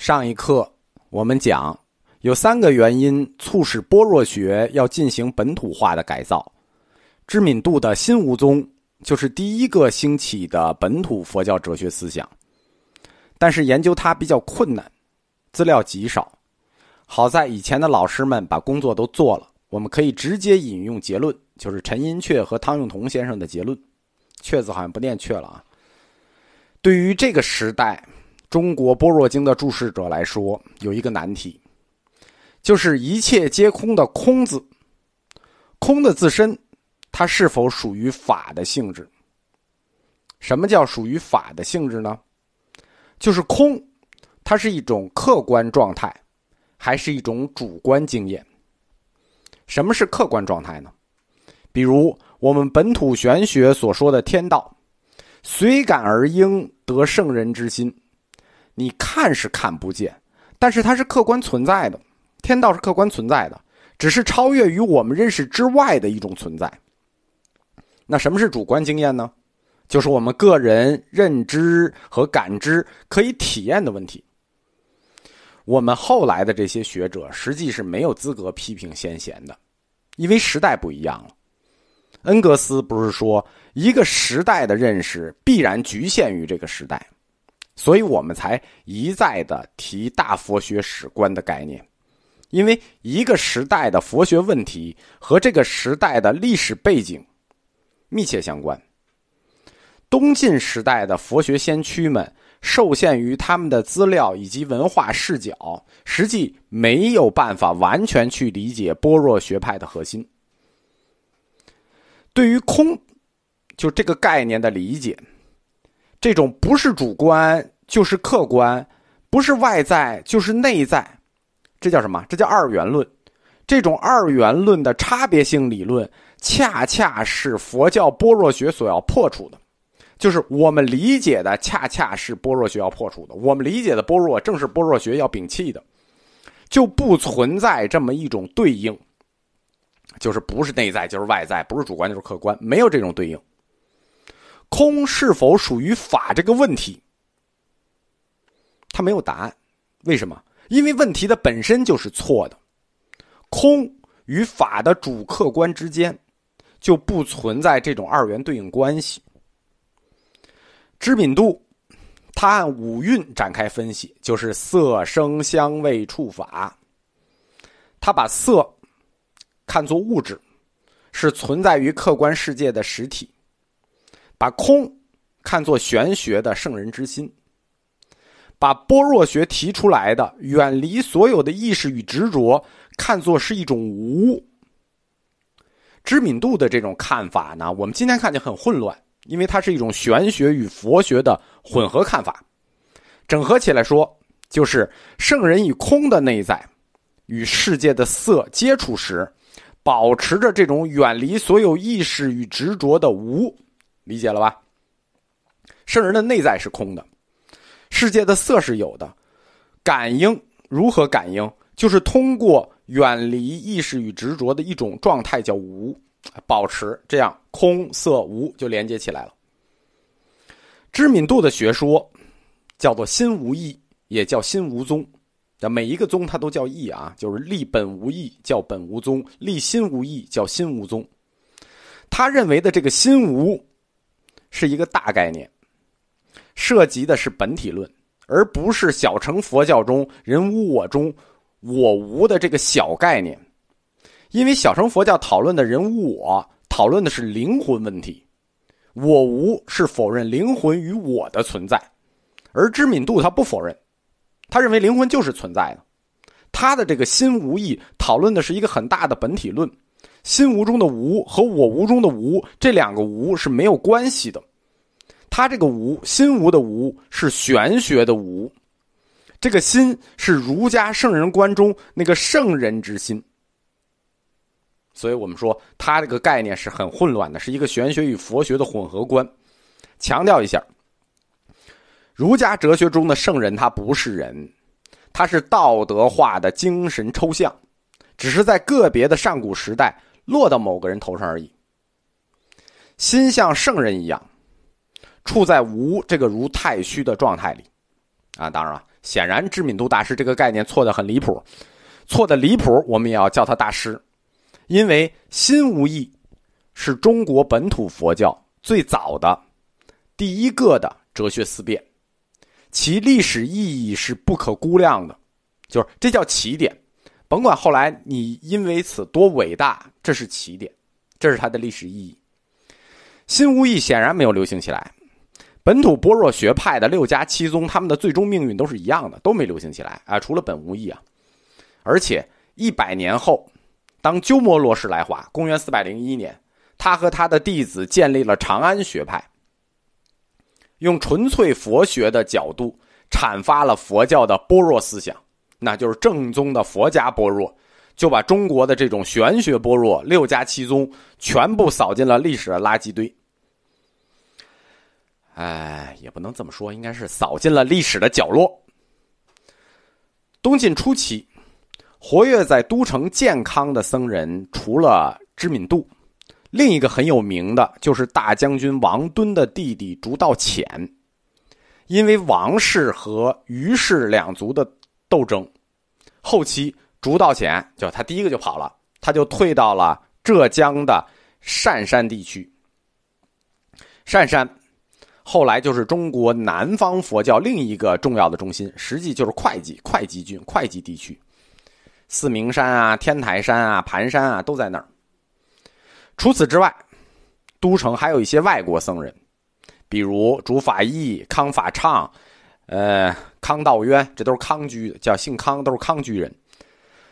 上一课我们讲，有三个原因促使般若学要进行本土化的改造。知敏度的新无宗就是第一个兴起的本土佛教哲学思想，但是研究它比较困难，资料极少。好在以前的老师们把工作都做了，我们可以直接引用结论，就是陈寅恪和汤用彤先生的结论。阙字好像不念阙了啊。对于这个时代。中国般若经的注释者来说，有一个难题，就是一切皆空的“空”字，空的自身，它是否属于法的性质？什么叫属于法的性质呢？就是空，它是一种客观状态，还是一种主观经验？什么是客观状态呢？比如我们本土玄学所说的天道，随感而应得圣人之心。你看是看不见，但是它是客观存在的，天道是客观存在的，只是超越于我们认识之外的一种存在。那什么是主观经验呢？就是我们个人认知和感知可以体验的问题。我们后来的这些学者实际是没有资格批评先贤的，因为时代不一样了。恩格斯不是说一个时代的认识必然局限于这个时代。所以我们才一再的提大佛学史观的概念，因为一个时代的佛学问题和这个时代的历史背景密切相关。东晋时代的佛学先驱们受限于他们的资料以及文化视角，实际没有办法完全去理解般若学派的核心。对于空，就这个概念的理解。这种不是主观就是客观，不是外在就是内在，这叫什么？这叫二元论。这种二元论的差别性理论，恰恰是佛教般若学所要破除的。就是我们理解的，恰恰是般若学要破除的。我们理解的般若，正是般若学要摒弃的，就不存在这么一种对应，就是不是内在就是外在，不是主观就是客观，没有这种对应。空是否属于法这个问题，他没有答案。为什么？因为问题的本身就是错的。空与法的主客观之间就不存在这种二元对应关系。知敏度，他按五蕴展开分析，就是色、声、香味、触、法。他把色看作物质，是存在于客观世界的实体。把空看作玄学的圣人之心，把般若学提出来的远离所有的意识与执着，看作是一种无。知敏度的这种看法呢，我们今天看见很混乱，因为它是一种玄学与佛学的混合看法。整合起来说，就是圣人以空的内在与世界的色接触时，保持着这种远离所有意识与执着的无。理解了吧？圣人的内在是空的，世界的色是有的，感应如何感应？就是通过远离意识与执着的一种状态，叫无，保持这样空色无就连接起来了。知敏度的学说叫做心无意，也叫心无宗。那每一个宗它都叫意啊，就是立本无意叫本无宗，立心无意叫心无宗。他认为的这个心无。是一个大概念，涉及的是本体论，而不是小乘佛教中人无我中我无的这个小概念。因为小乘佛教讨论的人无我，讨论的是灵魂问题，我无是否认灵魂与我的存在，而知敏度他不否认，他认为灵魂就是存在的。他的这个心无意讨论的是一个很大的本体论。心无中的无和我无中的无这两个无是没有关系的，他这个无心无的无是玄学的无，这个心是儒家圣人观中那个圣人之心，所以我们说他这个概念是很混乱的，是一个玄学与佛学的混合观。强调一下，儒家哲学中的圣人他不是人，他是道德化的精神抽象，只是在个别的上古时代。落到某个人头上而已。心像圣人一样，处在无这个如太虚的状态里，啊。当然了，显然知名度大师这个概念错的很离谱，错的离谱，我们也要叫他大师，因为心无义是中国本土佛教最早的第一个的哲学思辨，其历史意义是不可估量的，就是这叫起点。甭管后来你因为此多伟大，这是起点，这是它的历史意义。心无意显然没有流行起来，本土般若学派的六家七宗，他们的最终命运都是一样的，都没流行起来啊，除了本无义啊。而且一百年后，当鸠摩罗什来华，公元四百零一年，他和他的弟子建立了长安学派，用纯粹佛学的角度阐发了佛教的般若思想。那就是正宗的佛家般若，就把中国的这种玄学般若六家七宗全部扫进了历史的垃圾堆。哎，也不能这么说，应该是扫进了历史的角落。东晋初期，活跃在都城建康的僧人，除了知敏度，另一个很有名的就是大将军王敦的弟弟竺道潜，因为王氏和于氏两族的。斗争，后期竺道潜就他第一个就跑了，他就退到了浙江的单山地区。善山后来就是中国南方佛教另一个重要的中心，实际就是会稽、会稽郡、会稽地区。四明山啊、天台山啊、盘山啊都在那儿。除此之外，都城还有一些外国僧人，比如竺法义、康法畅。呃，康道渊，这都是康居的，叫姓康，都是康居人。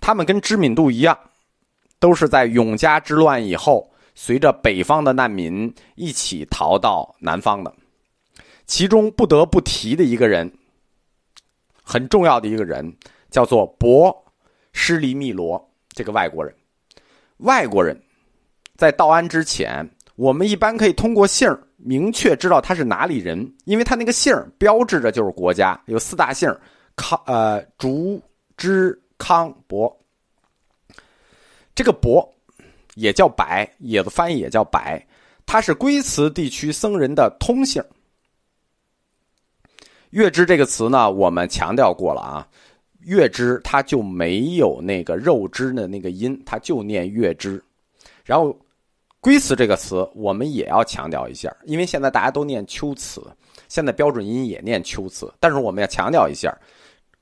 他们跟知敏度一样，都是在永嘉之乱以后，随着北方的难民一起逃到南方的。其中不得不提的一个人，很重要的一个人，叫做博施离密罗，这个外国人。外国人，在道安之前，我们一般可以通过姓儿。明确知道他是哪里人，因为他那个姓标志着就是国家，有四大姓康呃竹之康伯。这个伯也叫白，也的翻译也叫白，他是龟兹地区僧人的通姓。月枝这个词呢，我们强调过了啊，月枝它就没有那个肉枝的那个音，它就念月枝，然后。龟兹这个词，我们也要强调一下，因为现在大家都念秋词，现在标准音也念秋词，但是我们要强调一下，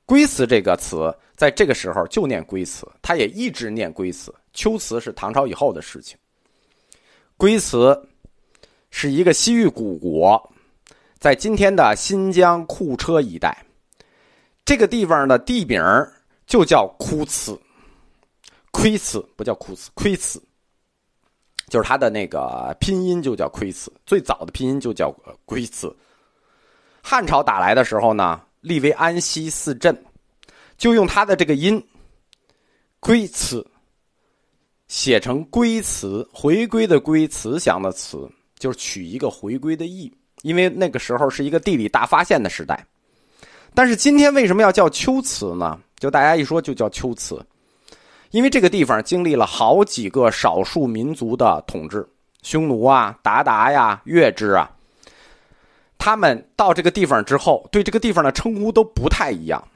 龟兹这个词在这个时候就念龟兹，它也一直念龟兹，秋词是唐朝以后的事情。龟兹是一个西域古国，在今天的新疆库车一带，这个地方的地名就叫枯兹，龟兹不叫枯兹，龟兹。就是它的那个拼音就叫龟兹，最早的拼音就叫龟兹。汉朝打来的时候呢，立为安西四镇，就用它的这个音“龟兹”写成“龟兹”，回归的“归”，慈祥的“慈”，就是取一个回归的意。因为那个时候是一个地理大发现的时代。但是今天为什么要叫秋瓷呢？就大家一说就叫秋瓷。因为这个地方经历了好几个少数民族的统治，匈奴啊、鞑靼呀、月支啊，他们到这个地方之后，对这个地方的称呼都不太一样。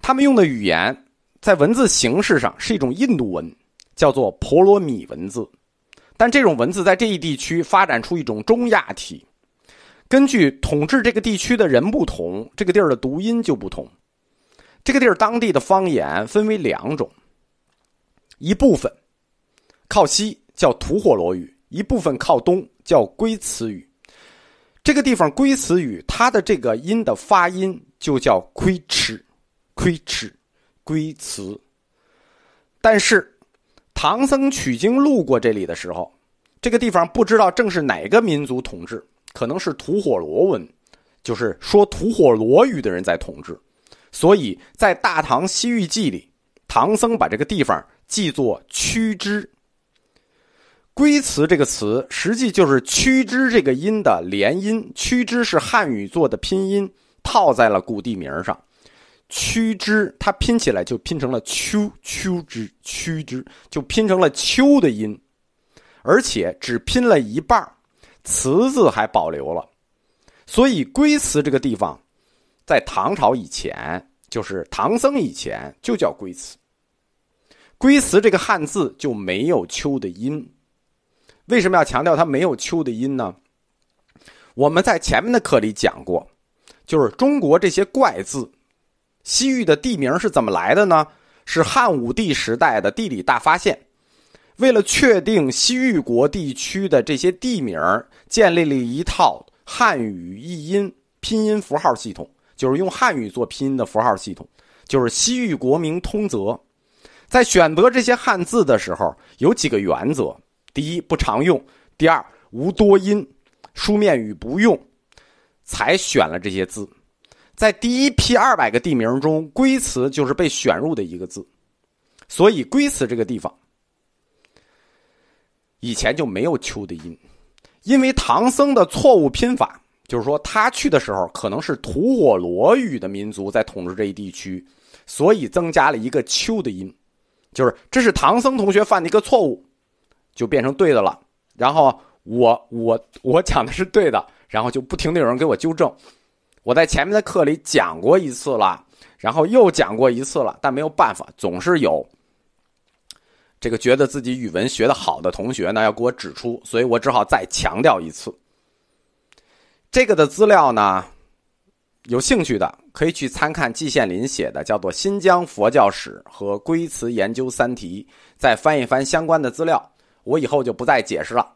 他们用的语言在文字形式上是一种印度文，叫做婆罗米文字，但这种文字在这一地区发展出一种中亚体。根据统治这个地区的人不同，这个地儿的读音就不同。这个地儿当地的方言分为两种。一部分靠西叫吐火罗语，一部分靠东叫龟兹语。这个地方龟兹语，它的这个音的发音就叫龟吃，龟吃，龟兹。但是唐僧取经路过这里的时候，这个地方不知道正是哪个民族统治，可能是吐火罗文，就是说吐火罗语的人在统治。所以在《大唐西域记》里，唐僧把这个地方。记作屈之，龟兹这个词实际就是屈之这个音的连音。屈之是汉语做的拼音，套在了古地名上。屈之它拼起来就拼成了秋秋之屈之，就拼成了秋的音，而且只拼了一半儿，词字还保留了。所以龟兹这个地方，在唐朝以前，就是唐僧以前，就叫龟兹。龟兹这个汉字就没有秋的音。为什么要强调它没有秋的音呢？我们在前面的课里讲过，就是中国这些怪字，西域的地名是怎么来的呢？是汉武帝时代的地理大发现，为了确定西域国地区的这些地名，建立了一套汉语译音拼音符号系统，就是用汉语做拼音的符号系统，就是西域国名通则。在选择这些汉字的时候，有几个原则：第一，不常用；第二，无多音，书面语不用，才选了这些字。在第一批二百个地名中，龟兹就是被选入的一个字，所以龟兹这个地方以前就没有秋的音，因为唐僧的错误拼法，就是说他去的时候可能是吐火罗语的民族在统治这一地区，所以增加了一个秋的音。就是这是唐僧同学犯的一个错误，就变成对的了。然后我我我讲的是对的，然后就不停的有人给我纠正。我在前面的课里讲过一次了，然后又讲过一次了，但没有办法，总是有这个觉得自己语文学的好的同学呢要给我指出，所以我只好再强调一次。这个的资料呢。有兴趣的可以去参看季羡林写的，叫做《新疆佛教史》和《龟兹研究三题》，再翻一翻相关的资料。我以后就不再解释了。